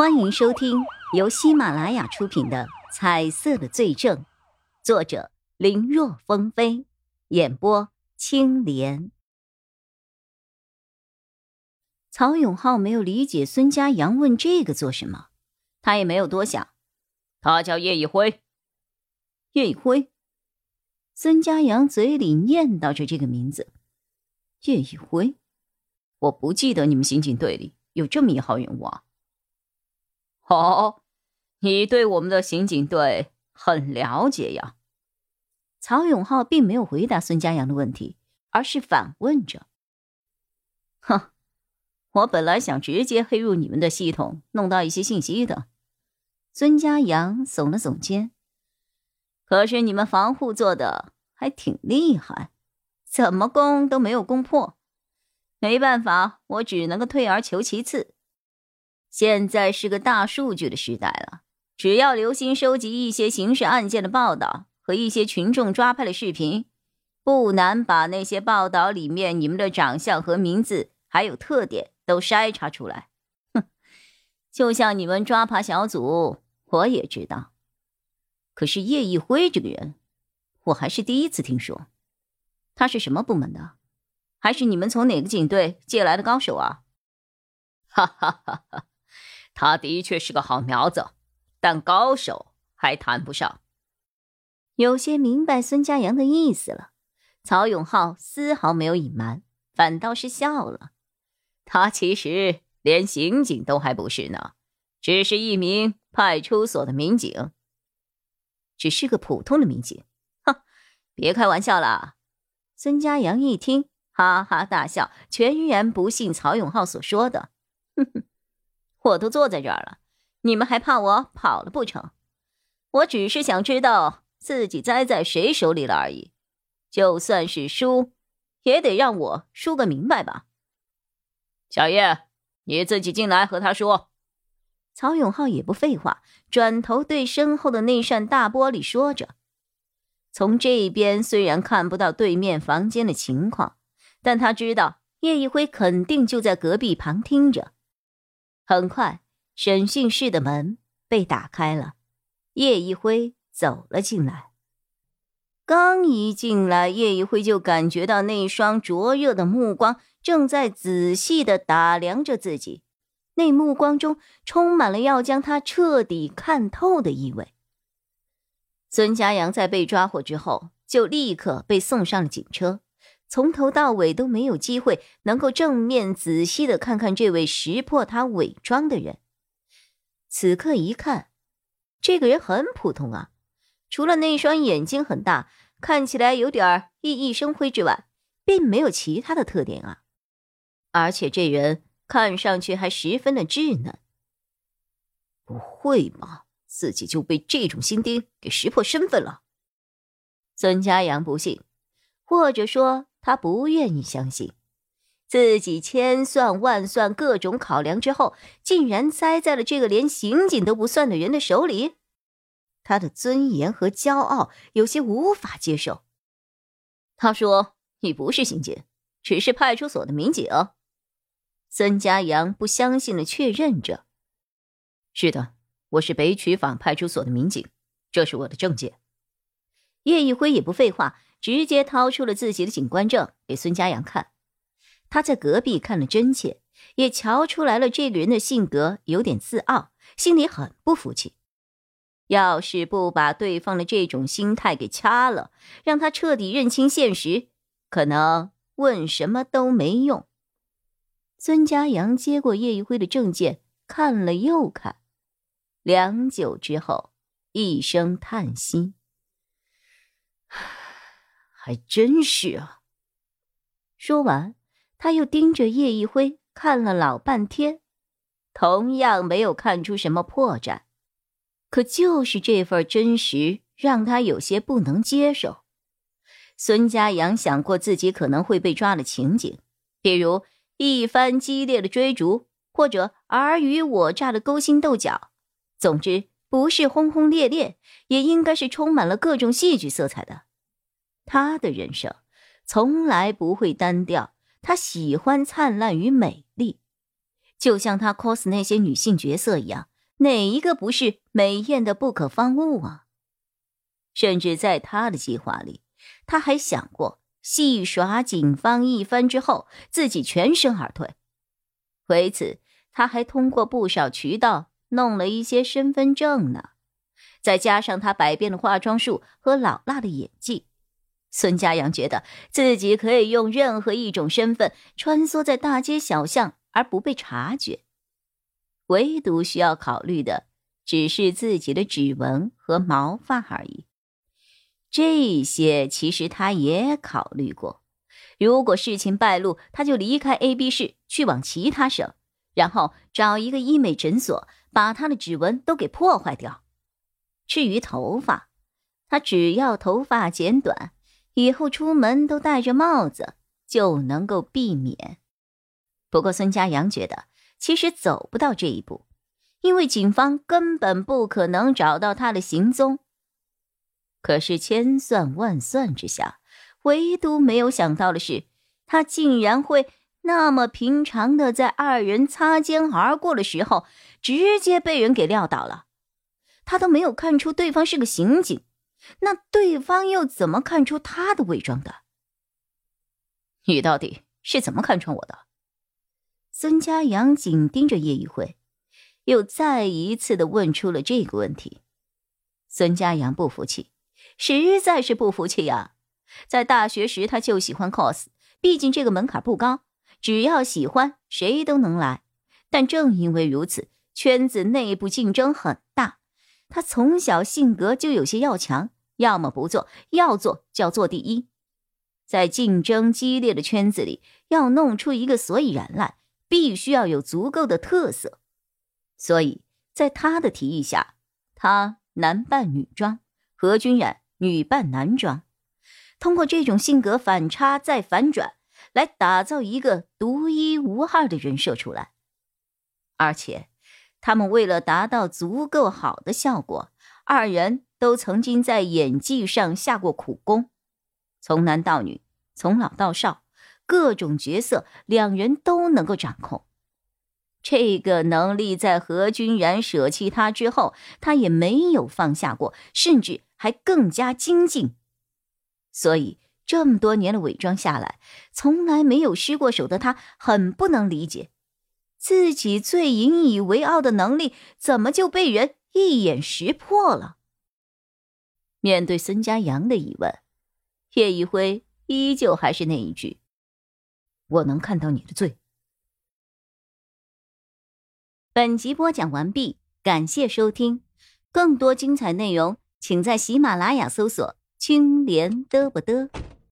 欢迎收听由喜马拉雅出品的《彩色的罪证》，作者林若风飞，演播青莲。曹永浩没有理解孙家阳问这个做什么，他也没有多想。他叫叶一辉。叶一辉，孙家阳嘴里念叨着这个名字。叶一辉，我不记得你们刑警队里有这么一号人物啊。哦，你对我们的刑警队很了解呀。曹永浩并没有回答孙家阳的问题，而是反问着：“哼，我本来想直接黑入你们的系统，弄到一些信息的。”孙家阳耸了耸肩：“可是你们防护做的还挺厉害，怎么攻都没有攻破。没办法，我只能够退而求其次。”现在是个大数据的时代了，只要留心收集一些刑事案件的报道和一些群众抓拍的视频，不难把那些报道里面你们的长相和名字还有特点都筛查出来。哼，就像你们抓扒小组，我也知道。可是叶一辉这个人，我还是第一次听说。他是什么部门的？还是你们从哪个警队借来的高手啊？哈哈哈哈！他的确是个好苗子，但高手还谈不上。有些明白孙家阳的意思了，曹永浩丝毫没有隐瞒，反倒是笑了。他其实连刑警都还不是呢，只是一名派出所的民警，只是个普通的民警。哼，别开玩笑了。孙家阳一听，哈哈大笑，全然不信曹永浩所说的。哼哼。我都坐在这儿了，你们还怕我跑了不成？我只是想知道自己栽在谁手里了而已。就算是输，也得让我输个明白吧。小叶，你自己进来和他说。曹永浩也不废话，转头对身后的那扇大玻璃说着。从这边虽然看不到对面房间的情况，但他知道叶一辉肯定就在隔壁旁听着。很快，审讯室的门被打开了，叶一辉走了进来。刚一进来，叶一辉就感觉到那双灼热的目光正在仔细的打量着自己，那目光中充满了要将他彻底看透的意味。孙家阳在被抓获之后，就立刻被送上了警车。从头到尾都没有机会能够正面仔细的看看这位识破他伪装的人。此刻一看，这个人很普通啊，除了那双眼睛很大，看起来有点熠熠生辉之外，并没有其他的特点啊。而且这人看上去还十分的稚嫩。不会吧，自己就被这种新丁给识破身份了？孙家阳不信，或者说。他不愿意相信，自己千算万算各种考量之后，竟然栽在了这个连刑警都不算的人的手里。他的尊严和骄傲有些无法接受。他说：“你不是刑警，只是派出所的民警。”孙家阳不相信的确认着：“是的，我是北曲坊派出所的民警，这是我的证件。”叶一辉也不废话。直接掏出了自己的警官证给孙家阳看，他在隔壁看了真切，也瞧出来了这个人的性格有点自傲，心里很不服气。要是不把对方的这种心态给掐了，让他彻底认清现实，可能问什么都没用。孙家阳接过叶一辉的证件，看了又看，良久之后，一声叹息。还真是啊！说完，他又盯着叶一辉看了老半天，同样没有看出什么破绽。可就是这份真实，让他有些不能接受。孙家阳想过自己可能会被抓的情景，比如一番激烈的追逐，或者尔虞我诈的勾心斗角。总之，不是轰轰烈烈，也应该是充满了各种戏剧色彩的。他的人生从来不会单调，他喜欢灿烂与美丽，就像他 cos 那些女性角色一样，哪一个不是美艳的不可方物啊？甚至在他的计划里，他还想过戏耍警方一番之后，自己全身而退。为此，他还通过不少渠道弄了一些身份证呢。再加上他百变的化妆术和老辣的演技，孙家阳觉得自己可以用任何一种身份穿梭在大街小巷而不被察觉。唯独需要考虑的只是自己的指纹和毛发而已。这些其实他也考虑过。如果事情败露，他就离开 A、B 市，去往其他省，然后找一个医美诊所，把他的指纹都给破坏掉。至于头发，他只要头发剪短，以后出门都戴着帽子就能够避免。不过孙家阳觉得，其实走不到这一步，因为警方根本不可能找到他的行踪。可是千算万算之下，唯独没有想到的是，他竟然会那么平常的在二人擦肩而过的时候，直接被人给撂倒了。他都没有看出对方是个刑警，那对方又怎么看出他的伪装的？你到底是怎么看穿我的？孙家阳紧盯着叶一辉，又再一次的问出了这个问题。孙家阳不服气，实在是不服气呀！在大学时他就喜欢 cos，毕竟这个门槛不高，只要喜欢谁都能来。但正因为如此，圈子内部竞争很大。他从小性格就有些要强，要么不做，要做就要做第一。在竞争激烈的圈子里，要弄出一个所以然来，必须要有足够的特色。所以在他的提议下，他男扮女装，何君然女扮男装，通过这种性格反差再反转，来打造一个独一无二的人设出来，而且。他们为了达到足够好的效果，二人都曾经在演技上下过苦功，从男到女，从老到少，各种角色两人都能够掌控。这个能力在何君然舍弃他之后，他也没有放下过，甚至还更加精进。所以这么多年的伪装下来，从来没有失过手的他，很不能理解。自己最引以为傲的能力，怎么就被人一眼识破了？面对孙家阳的疑问，叶一辉依旧还是那一句：“我能看到你的罪。”本集播讲完毕，感谢收听，更多精彩内容，请在喜马拉雅搜索“青莲嘚不嘚”。